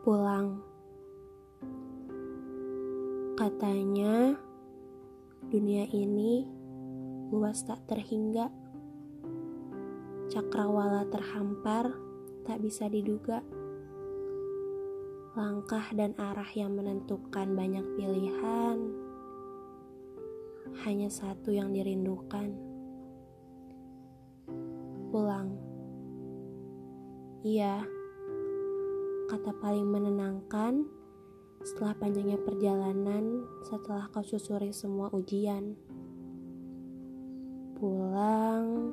pulang. Katanya, dunia ini luas tak terhingga. Cakrawala terhampar, tak bisa diduga. Langkah dan arah yang menentukan banyak pilihan, hanya satu yang dirindukan. Pulang. Iya kata paling menenangkan setelah panjangnya perjalanan setelah kau susuri semua ujian. Pulang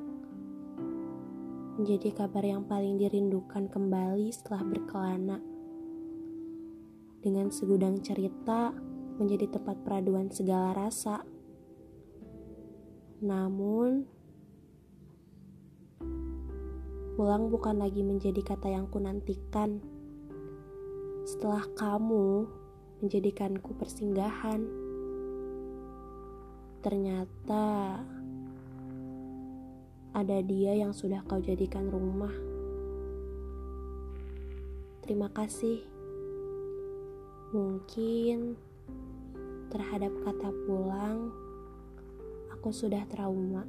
menjadi kabar yang paling dirindukan kembali setelah berkelana. Dengan segudang cerita menjadi tempat peraduan segala rasa. Namun, pulang bukan lagi menjadi kata yang kunantikan. Setelah kamu menjadikanku persinggahan. Ternyata ada dia yang sudah kau jadikan rumah. Terima kasih. Mungkin terhadap kata pulang, aku sudah trauma.